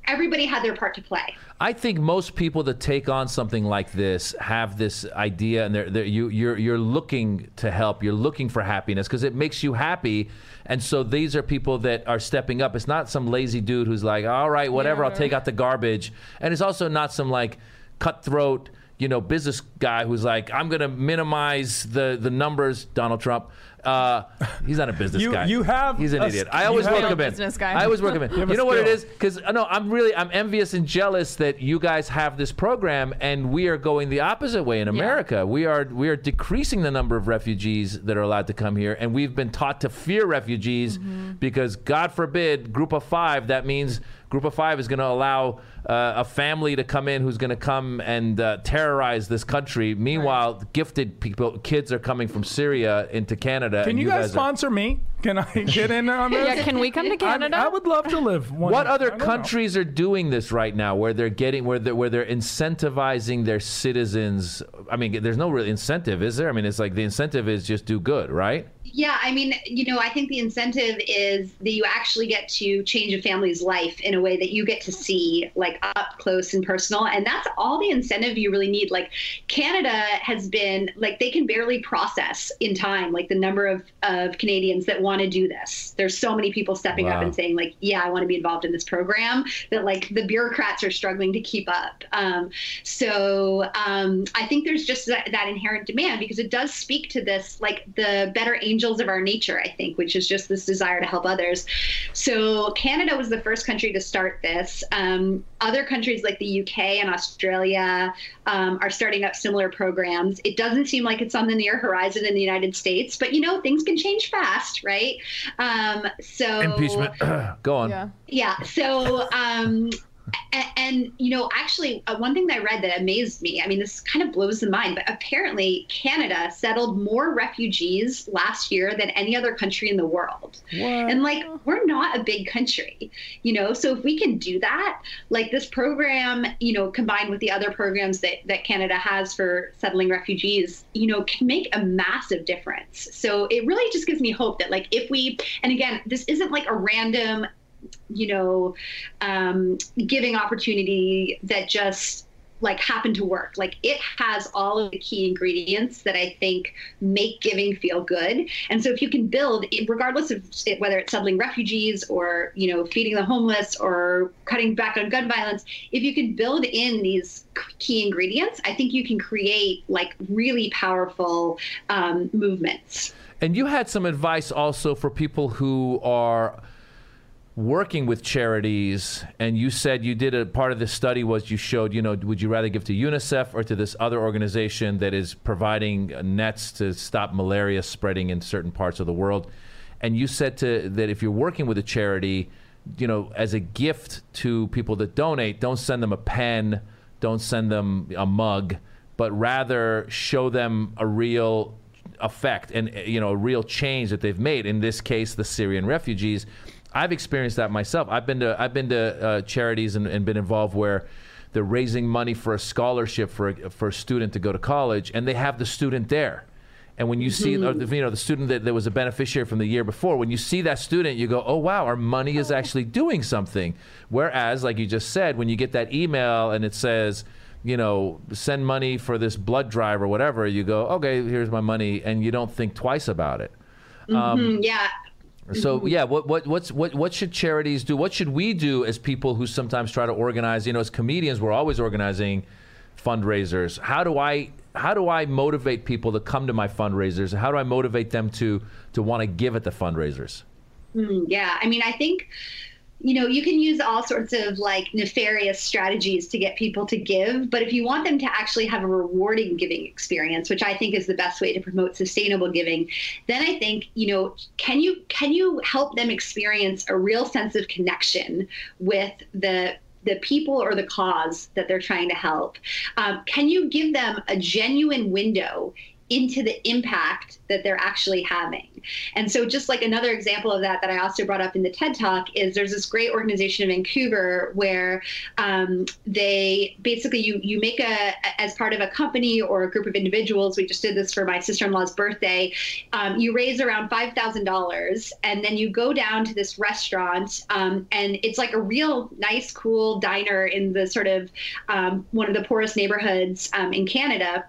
everybody had their part to play. I think most people that take on something like this have this idea, and they're, they're, you, you're you're looking to help. You're looking for happiness because it makes you happy, and so these are people that are stepping up. It's not some lazy dude who's like, "All right, whatever, I'll take out the garbage," and it's also not some like cutthroat, you know, business guy who's like, "I'm going to minimize the the numbers." Donald Trump. Uh, he's not a business You- guy. you have He's an idiot. I always welcome him. Business guy. I always welcome him. have You a know what it is? skill. because no, I'm really I'm envious and jealous that you guys have this program and we are going the opposite way in America. We are we are decreasing the number of refugees that are allowed to come here, and we've been taught to fear refugees because God forbid, group of five. That means group of five is going to allow uh, a family to come in who's going to come and uh, terrorize this country. Meanwhile, gifted people, kids are coming from Syria into Canada. Can and you guys are- sponsor me? Can I get in on this? Yeah, can we come to I, Canada? I would love to live. One, What I other don't know. countries are doing this right now, where they're getting where they're, where they're incentivizing their citizens? I mean, there's no real incentive, is there? I mean, it's like the incentive is just do good, right? Yeah, I mean, you know, I think the incentive is that you actually get to change a family's life in a way that you get to see, like up close and personal. And that's all the incentive you really need. Like, Canada has been, like, they can barely process in time, like, the number of, of Canadians that want to do this. There's so many people stepping Wow. up and saying, like, yeah, I want to be involved in this program that, like, the bureaucrats are struggling to keep up. Um, so um, I think there's just that, that inherent demand because it does speak to this, like the better angels of our nature, I think, which is just this desire to help others. So Canada was the first country to start this. Um, other countries like the UK and Australia um, are starting up similar programs. It doesn't seem like it's on the near horizon in the United States, but you know, things can change fast, right? Um, so Impeachment. Go on. yeah. yeah. So, um, and, and you know, actually, uh, one thing that I read that amazed me. I mean, this kind of blows the mind, but apparently, Canada settled more refugees last year than any other country in the world. And like, we're not a big country, you know. So if we can do that, like this program, you know, combined with the other programs that that Canada has for settling refugees, you know, can make a massive difference. So it really just gives me hope that, like, if we, and again, this isn't like a random you know, um, giving opportunity that just like happen to work. Like it has all of the key ingredients that I think make giving feel good. And so if you can build, regardless of it, whether it's settling refugees or you know feeding the homeless or cutting back on gun violence, if you can build in these key ingredients, I think you can create like really powerful um, movements. And you had some advice also for people who are working with charities and you said you did a part of the study was you showed you know would you rather give to UNICEF or to this other organization that is providing nets to stop malaria spreading in certain parts of the world? And you said to that if you're working with a charity you know as a gift to people that donate don't send them a pen don't send them a mug but rather show them a real effect and you know a real change that they've made. In this case the Syrian refugees I've experienced that myself I've been to I've been to uh, charities and, and been involved where they're raising money for a scholarship for a, for a student to go to college, and they have the student there. And when you see, or the, you know, the student that, that was a beneficiary from the year before, when you see that student, you go, "Oh wow, our money is actually doing something." Whereas, like you just said, when you get that email and it says, you know, send money for this blood drive or whatever, you go, "Okay, here's my money," and you don't think twice about it. Mm, yeah. So yeah, what what what's what what should charities do? What should we do as people who sometimes try to organize? You know, as comedians, we're always organizing fundraisers. How do I how do I motivate people to come to my fundraisers? How do I motivate them to to want to give at the fundraisers? Mm, yeah. I mean, I think you know, you can use all sorts of like nefarious strategies to get people to give, but if you want them to actually have a rewarding giving experience, which I think is the best way to promote sustainable giving, then I think, you know, can you can you help them experience a real sense of connection with the the people or the cause that they're trying to help? Um, can you give them a genuine window into the impact that they're actually having. And so, just like another example of that, that I also brought up in the TED Talk, is there's this great organization in Vancouver where um, they basically you you make a as part of a company or a group of individuals. We just did this for my sister-in-law's birthday. Um, you raise around five thousand dollars, and then you go down to this restaurant, um, and it's like a real nice, cool diner in the sort of um, one of the poorest neighborhoods um, in Canada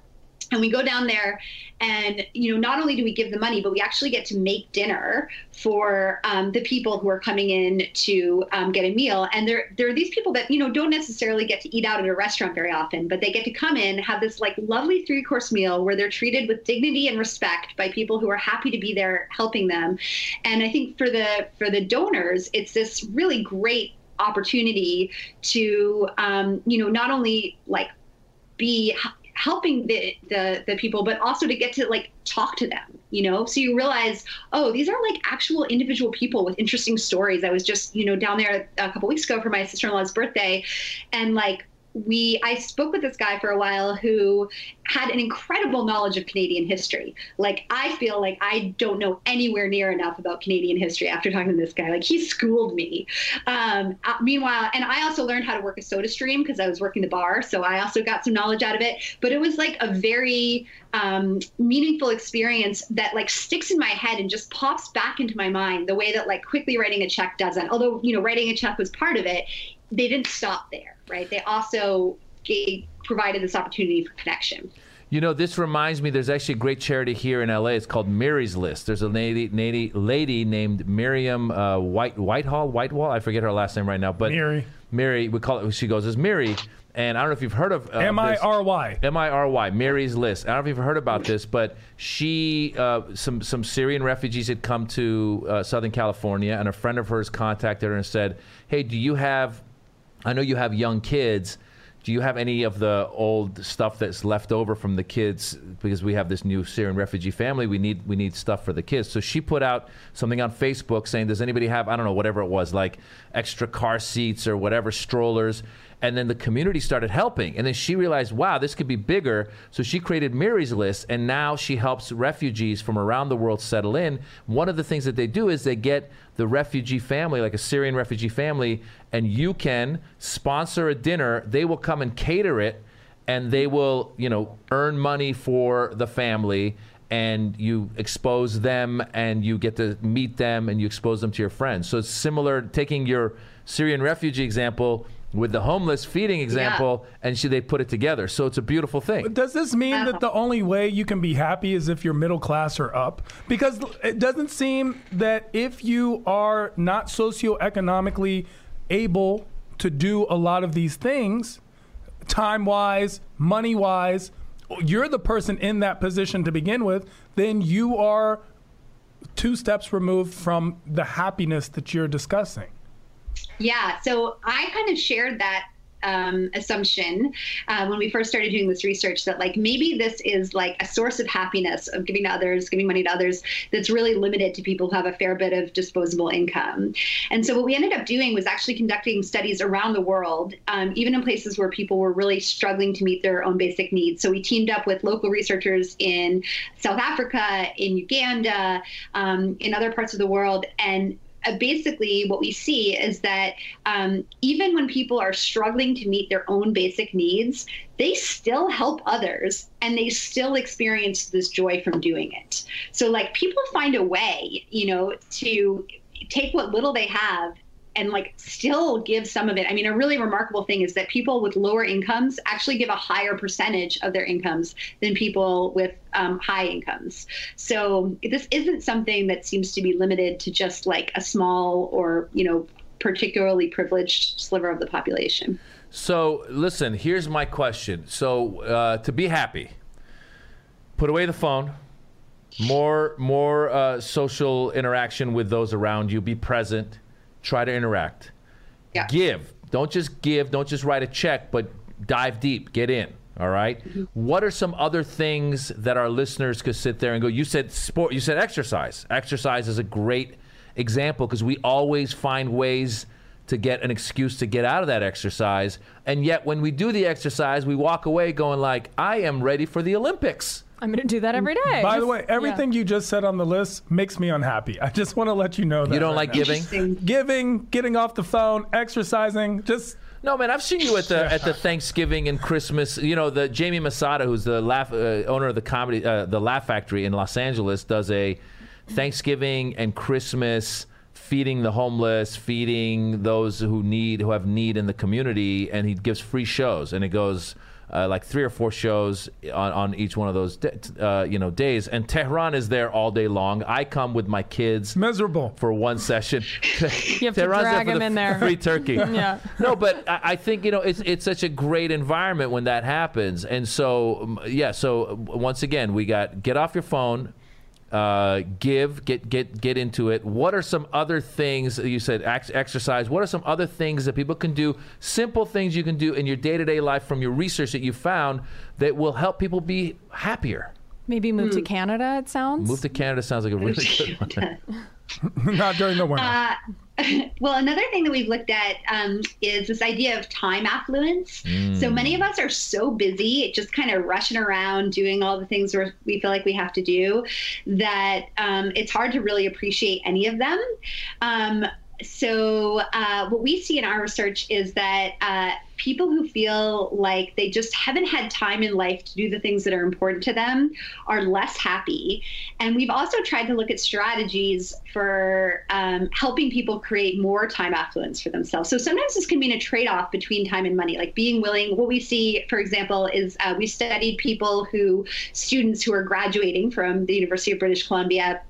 and we go down there and you know not only do we give the money but we actually get to make dinner for um, the people who are coming in to um, get a meal. And there, there are these people that you know don't necessarily get to eat out at a restaurant very often but they get to come in have this like lovely three course meal where they're treated with dignity and respect by people who are happy to be there helping them. And i think for the for the donors it's this really great opportunity to um, you know not only like be helping the, the the people but also to get to like talk to them you know? So you realize oh these are like actual individual people with interesting stories. I was just you know down there a couple weeks ago for my sister-in-law's birthday and like we I spoke with this guy for a while who had an incredible knowledge of Canadian history. Like I feel like I don't know anywhere near enough about Canadian history after talking to this guy. Like he schooled me. Um, uh, meanwhile, and I also learned how to work a soda stream because I was working the bar, so I also got some knowledge out of it. But it was like a very um, meaningful experience that like sticks in my head and just pops back into my mind the way that like quickly writing a check doesn't. Although you know writing a check was part of it, they didn't stop there right? They also gave, provided this opportunity for connection. You know, this reminds me. There's actually a great charity here in LA. It's called Miry's List. There's a lady, lady, lady named Miriam uh, White Whitehall, Whitewall. I forget her last name right now, but Mary. Mary, we call it. She goes as Mary, and I don't know if you've heard of uh, M I R Y. M I R Y. Miry's List. I don't know if you've heard about this, but she, uh, some some Syrian refugees had come to uh, Southern California, and a friend of hers contacted her and said, "Hey, do you have I know you have young kids. Do you have any of the old stuff that's left over from the kids? Because we have this new Syrian refugee family, we need we need stuff for the kids. So she put out something on Facebook saying, "Does anybody have I don't know whatever it was like extra car seats or whatever strollers?" And then the community started helping. And then she realized, wow, this could be bigger. So she created Miry's List, and now she helps refugees from around the world settle in. One of the things that they do is they get the refugee family, like a Syrian refugee family, and you can sponsor a dinner. They will come and cater it, and they will, you know, earn money for the family and you expose them and you get to meet them and you expose them to your friends. So it's similar taking your Syrian refugee example with the homeless feeding example and she, they put it together. So it's a beautiful thing. Does this mean Uh-huh. that the only way you can be happy is if you're middle class or up? Because it doesn't seem that if you are not socioeconomically able to do a lot of these things, time wise, money wise, you're the person in that position to begin with, then you are two steps removed from the happiness that you're discussing. Yeah, so I kind of shared that um, assumption uh, when we first started doing this research that like maybe this is like a source of happiness of giving to others, giving money to others that's really limited to people who have a fair bit of disposable income. And so what we ended up doing was actually conducting studies around the world, um, even in places where people were really struggling to meet their own basic needs. So we teamed up with local researchers in South Africa, in Uganda, um, in other parts of the world, and basically, what we see is that um, even when people are struggling to meet their own basic needs, they still help others and they still experience this joy from doing it. So, like, people find a way, you know, to take what little they have and like still give some of it. I mean, a really remarkable thing is that people with lower incomes actually give a higher percentage of their incomes than people with um, high incomes. So this isn't something that seems to be limited to just like a small or, you know, particularly privileged sliver of the population. So listen, here's my question. So uh, to be happy, put away the phone. More, more uh, social interaction with those around you. Be present try to interact. Yeah. Give. Don't just give. Don't just write a check, but dive deep. Get in. All right? Mm-hmm. What are some other things that our listeners could sit there and go? You said sport. You said exercise. Exercise is a great example because we always find ways to get an excuse to get out of that exercise, and yet when we do the exercise, we walk away going like, "I am ready for the Olympics." I'm going to do that every day. By the way, everything yeah. you just said on the list makes me unhappy. I just want to let you know that. You don't right like now. giving? Giving, getting off the phone, exercising, just No, man, I've seen you at the at the Thanksgiving and Christmas. You know, the Jamie Masada, who's the laugh uh, owner of the comedy, uh, the Laugh Factory in Los Angeles, does a Thanksgiving and Christmas feeding the homeless, feeding those who need who have need in the community, and he gives free shows, and it goes. Uh, like three or four shows on, on each one of those da- uh, you know days and Tehran is there all day long I come with my kids miserable. for one session. You have to Tehran's drag for him the in there. Free turkey. Yeah. No, but I, I think you know it's it's such a great environment when that happens, and so yeah. So once again, we got get off your phone. Uh, give get get get into it. What are some other things you said? Ex- exercise. What are some other things that people can do? Simple things you can do in your day to day life from your research that you found that will help people be happier. Maybe move to Canada, it sounds. Move to Canada sounds like a really good one. Not during the winter. Uh, well, another thing that we've looked at um, is this idea of time affluence. So many of us are so busy, just kind of rushing around doing all the things we're, we feel like we have to do, that um, it's hard to really appreciate any of them. Um, so uh, what we see in our research is that uh, people who feel like they just haven't had time in life to do the things that are important to them are less happy. And we've also tried to look at strategies for um, helping people create more time affluence for themselves. So sometimes this can mean a trade-off between time and money like being willing. What we see for example is uh, we studied people who students who are graduating from the university of british columbia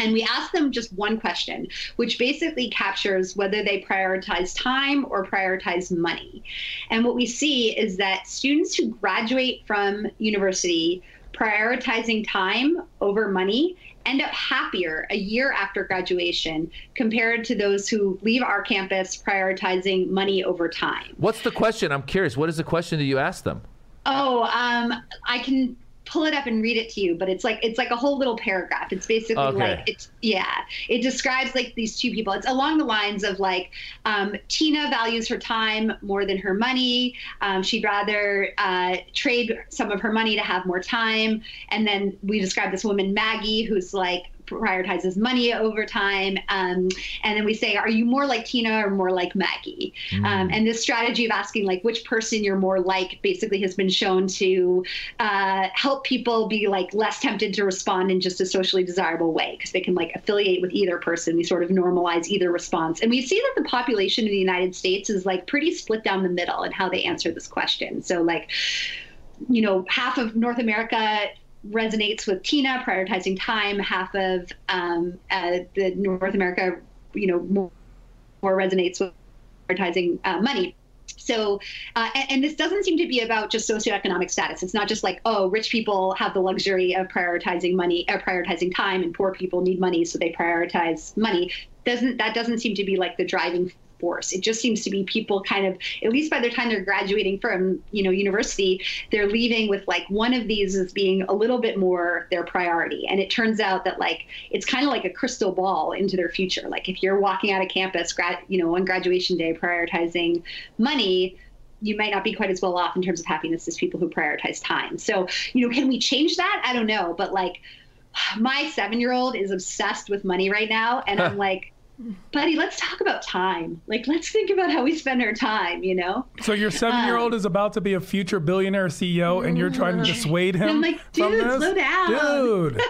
and we asked them just one question, which basically captures whether they prioritize time or prioritize money. And what we see is that students who graduate from university prioritizing time over money end up happier a year after graduation compared to those who leave our campus prioritizing money over time. What's the question? I'm curious. What is the question that you asked them? Oh, um, I can pull it up and read it to you, but it's like it's like a whole little paragraph. It's basically Okay. like it's yeah. It describes like these two people. It's along the lines of like um, Tina values her time more than her money. Um, she'd rather uh, trade some of her money to have more time. And then we describe this woman Maggie, who's like prioritizes money over time. Um, and then we say, are you more like Tina or more like Maggie? Um, and this strategy of asking like which person you're more like basically has been shown to uh, help people be like less tempted to respond in just a socially desirable way because they can like affiliate with either person. We sort of normalize either response. And we see that the population in the United States is like pretty split down the middle in how they answer this question. So like, you know, half of North America resonates with Tina prioritizing time. Half of um, uh, the North America, you know, more, more resonates with prioritizing uh, money. So, uh, and, and this doesn't seem to be about just socioeconomic status. It's not just like, oh, rich people have the luxury of prioritizing money, or prioritizing time, and poor people need money, so they prioritize money. Doesn't that doesn't seem to be like the driving force? It just seems to be people kind of, at least by the time they're graduating from, you know, university, they're leaving with like one of these as being a little bit more their priority. And it turns out that like it's kind of like a crystal ball into their future. Like if you're walking out of campus, grad, you know, on graduation day, prioritizing money you might not be quite as well off in terms of happiness as people who prioritize time. So, you know, can we change that? I don't know, but like my 7-year-old is obsessed with money right now and I'm like buddy, let's talk about time. Like, let's think about how we spend our time, you know? So your seven-year-old is about to be a future billionaire CEO, and you're trying to dissuade him I'm like, from dude, this? slow down. dude.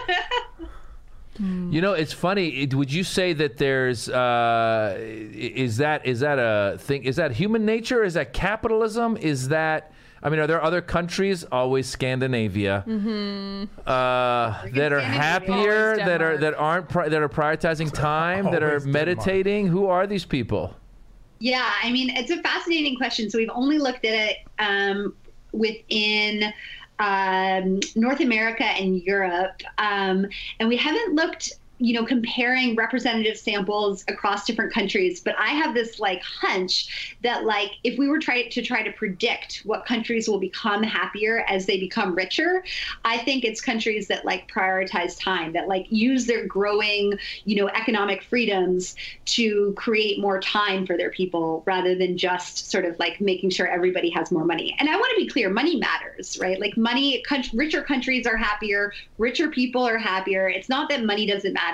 You know, it's funny. Would you say that there's uh, is that is that a thing? Is that human nature? Is that capitalism? Is that I mean, are there other countries, always Scandinavia, Mm-hmm. uh, that are happier, that are that aren't pri- that are prioritizing time, that are Always Denmark. meditating? Who are these people? Yeah, I mean, it's a fascinating question. So we've only looked at it um, within um, North America and Europe, um, and we haven't looked. You know, comparing representative samples across different countries, but I have this like hunch that like if we were trying to try to predict what countries will become happier as they become richer, I think it's countries that like prioritize time, that like use their growing, you know, economic freedoms to create more time for their people rather than just sort of like making sure everybody has more money. And I want to be clear, money matters, right? Like money, richer countries are happier, richer people are happier. It's not that money doesn't matter.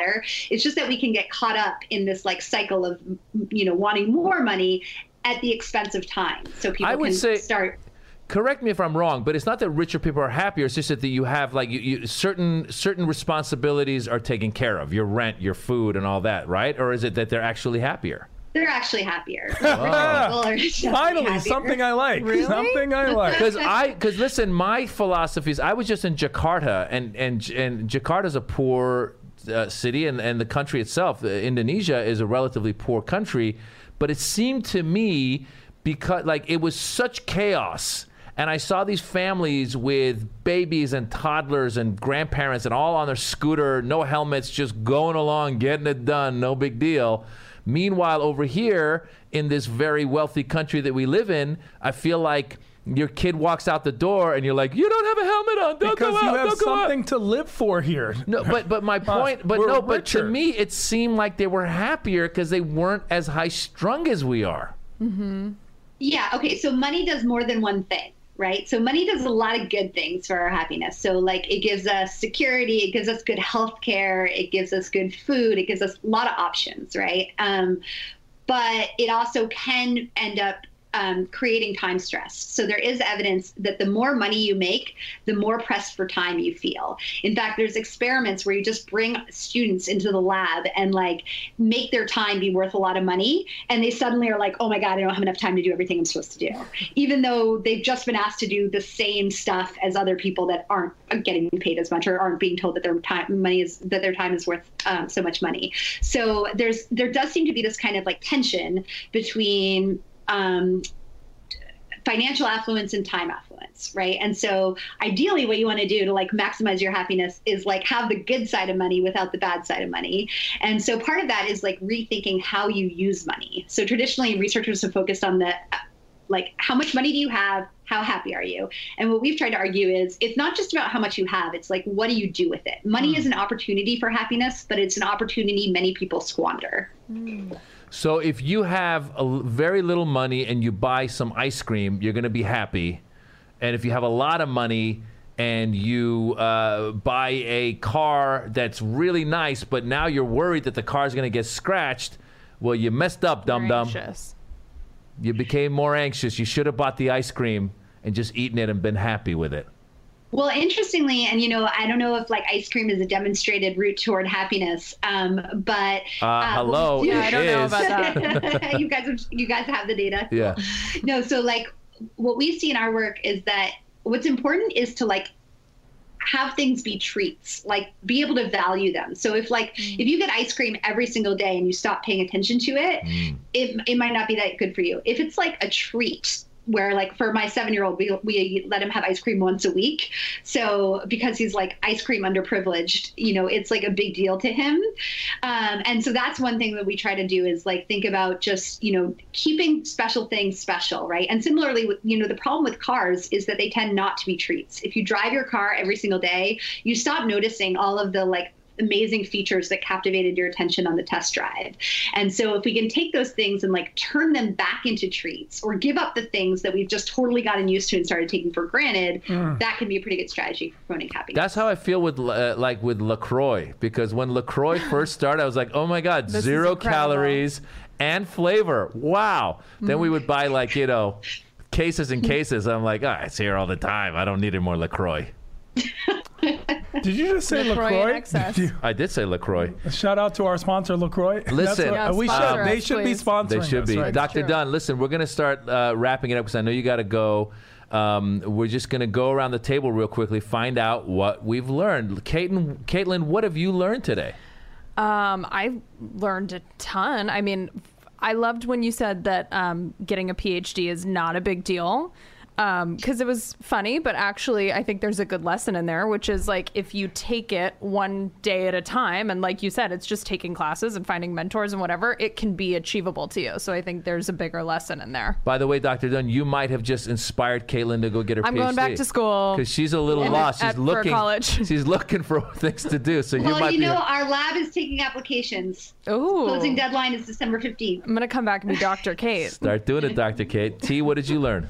It's just that we can get caught up in this like cycle of, you know, wanting more money at the expense of time. So people I would can say- start Correct me if I'm wrong, but it's not that richer people are happier. It's just that you have like you, you, certain certain responsibilities are taken care of, your rent, your food, and all that, right? Or is it that they're actually happier? they're actually happier. Richer people ah. are definitely Finally, happier. something I like. Really? Something I like. because I because listen, my philosophy is I was just in Jakarta, and and and Jakarta's a poor uh, city, and and the country itself, uh, Indonesia, is a relatively poor country, but it seemed to me because like it was such chaos. And I saw these families with babies and toddlers and grandparents and all on their scooter, no helmets, just going along, getting it done, no big deal. Meanwhile, over here in this very wealthy country that we live in, I feel like your kid walks out the door and you're like, you don't have a helmet on. Don't because go out. you have don't go out." something to live for here. No, but but my point, but We're no, but to me, it seemed like they were happier because they weren't as high strung as we are. Mhm. Yeah, okay, so money does more than one thing, right? So money does a lot of good things for our happiness. So like it gives us security, it gives us good health care, it gives us good food, it gives us a lot of options, right? Um, but it also can end up um, creating time stress. So there is evidence that the more money you make, the more pressed for time you feel. In fact, there's experiments where you just bring students into the lab and like make their time be worth a lot of money, and they suddenly are like, "Oh my god, I don't have enough time to do everything I'm supposed to do," even though they've just been asked to do the same stuff as other people that aren't getting paid as much or aren't being told that their time money is that their time is worth um, so much money. So there's there does seem to be this kind of like tension between um, financial affluence and time affluence, right? And so ideally what you want to do to like maximize your happiness is like have the good side of money without the bad side of money. And so part of that is like rethinking how you use money. So traditionally researchers have focused on the like how much money do you have how happy are you and what we've tried to argue is it's not just about how much you have it's like what do you do with it money is an opportunity for happiness but it's an opportunity many people squander So if you have a very little money and you buy some ice cream, you're going to be happy. And if you have a lot of money and you uh, buy a car that's really nice, but now you're worried that the car is going to get scratched, well, you messed up, dum dum. You became more anxious. You should have bought the ice cream and just eaten it and been happy with it. Well, interestingly, and you know, I don't know if like ice cream is a demonstrated route toward happiness, um, but Uh, hello, what we do- Yeah, I don't know about that. you guys, are- you guys have the data. Yeah. No, so like what we see in our work is that what's important is to like have things be treats like be able to value them so if like if you get ice cream every single day and you stop paying attention to it it, it might not be that good for you if it's like a treat where like for my seven year old we, we let him have ice cream once a week. So because he's like ice cream underprivileged you know it's like a big deal to him. Um, and so that's one thing that we try to do is like think about just you know keeping special things special right? And similarly with you know the problem with cars is that they tend not to be treats. If you drive your car every single day you stop noticing all of the like amazing features that captivated your attention on the test drive. And so if we can take those things and like turn them back into treats or give up the things that we've just totally gotten used to and started taking for granted, that can be a pretty good strategy for promoting happiness. That's how I feel with uh, like with LaCroix because when LaCroix first started, I was like, oh my god, This zero calories and flavor. Wow. Then we would buy like you know cases and cases. I'm like, ah, it's here all the time. I don't need any more LaCroix. Did you just say LaCroix LaCroix? excess. Did you- I did say LaCroix. Shout out to our sponsor, LaCroix. Listen. what- Yeah, we should. sponsor They should please. be sponsoring. They should us, be. right? Dr. True. Dunn, listen, we're going to start uh, wrapping it up because I know you got to go. Um, we're just going to go around the table real quickly, find out what we've learned. Caitlin, Caitlin, what have you learned today? Um, I learned a ton. I mean, I loved when you said that um, getting a PhD is not a big deal. Um, because it was funny, but actually, I think there's a good lesson in there, which is like if you take it one day at a time, and like you said, it's just taking classes and finding mentors and whatever, it can be achievable to you. So I think there's a bigger lesson in there. By the way, Dr. Dunn, you might have just inspired Caitlin to go get her I'm PhD. going back to school. because she's a little And lost. at- She's for looking. college. She's looking for things to do. So you well, might you be. know, our lab is taking applications. Ooh. Closing deadline is December 15th. I'm going to come back and be Dr. Kate. Start doing it, Dr. Kate. T, what did you learn?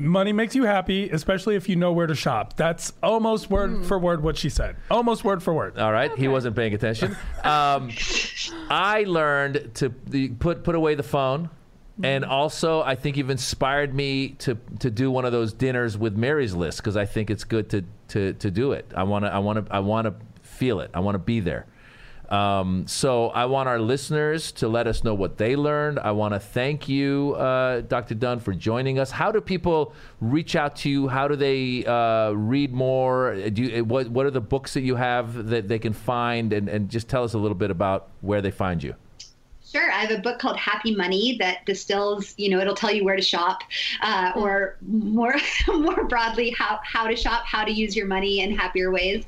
Money makes you happy, especially if you know where to shop. That's almost word for word what she said. Almost word for word. All right, he wasn't paying attention. Um, I learned to put put away the phone, and also I think you've inspired me to to do one of those dinners with Miry's list because I think it's good to to to do it. I want to I want to I want to feel it. I want to be there. Um, so I want our listeners to let us know what they learned. I want to thank you, uh, Dr. Dunn, for joining us. How do people reach out to you? How do they uh, read more? Do you, what What are the books that you have that they can find? And, and just tell us a little bit about where they find you. Sure. I have a book called Happy Money that distills, you know, it'll tell you where to shop, uh, or more more broadly, how, how to shop, how to use your money in happier ways.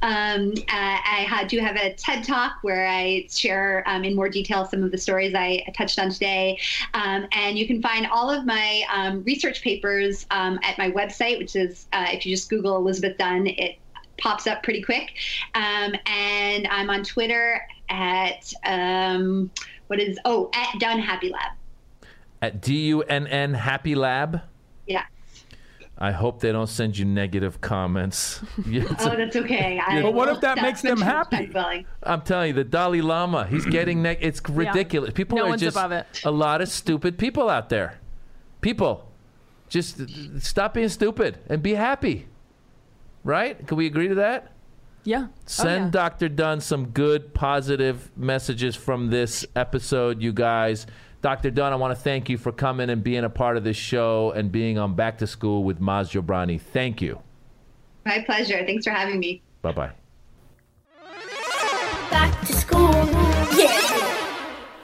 Um, uh, I do have a TED Talk where I share um, in more detail some of the stories I touched on today. Um, and you can find all of my um, research papers um, at my website, which is, uh, if you just Google Elizabeth Dunn, it pops up pretty quick. Um, and I'm on Twitter at what is oh at Dunn Happy Lab. At D U N N Happy Lab. Yeah. I hope they don't send you negative comments. Oh, that's okay. I But what if that makes them happy? I'm telling you, the Dalai Lama, he's getting ne- it's ridiculous. People No are just above it. a lot of stupid people out there. People, just stop being stupid and be happy. Right? Can we agree to that? Yeah. Oh, Send oh, yeah. Dr. Dunn some good, positive messages from this episode, you guys. Dr. Dunn, I want to thank you for coming and being a part of this show and being on Back to School with Maz Jobrani. Thank you. My pleasure. Thanks for having me. Bye bye. Back to school. Yeah.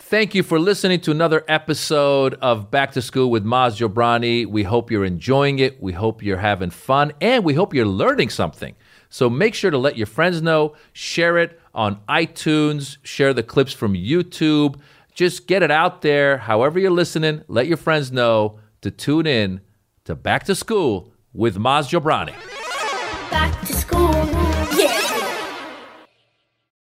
Thank you for listening to another episode of Back to School with Maz Jobrani. We hope you're enjoying it. We hope you're having fun, and we hope you're learning something. So make sure to let your friends know, share it on iTunes, share the clips from YouTube. Just get it out there. However, you're listening, let your friends know to tune in to Back to School with Maz Jobrani. Back to school.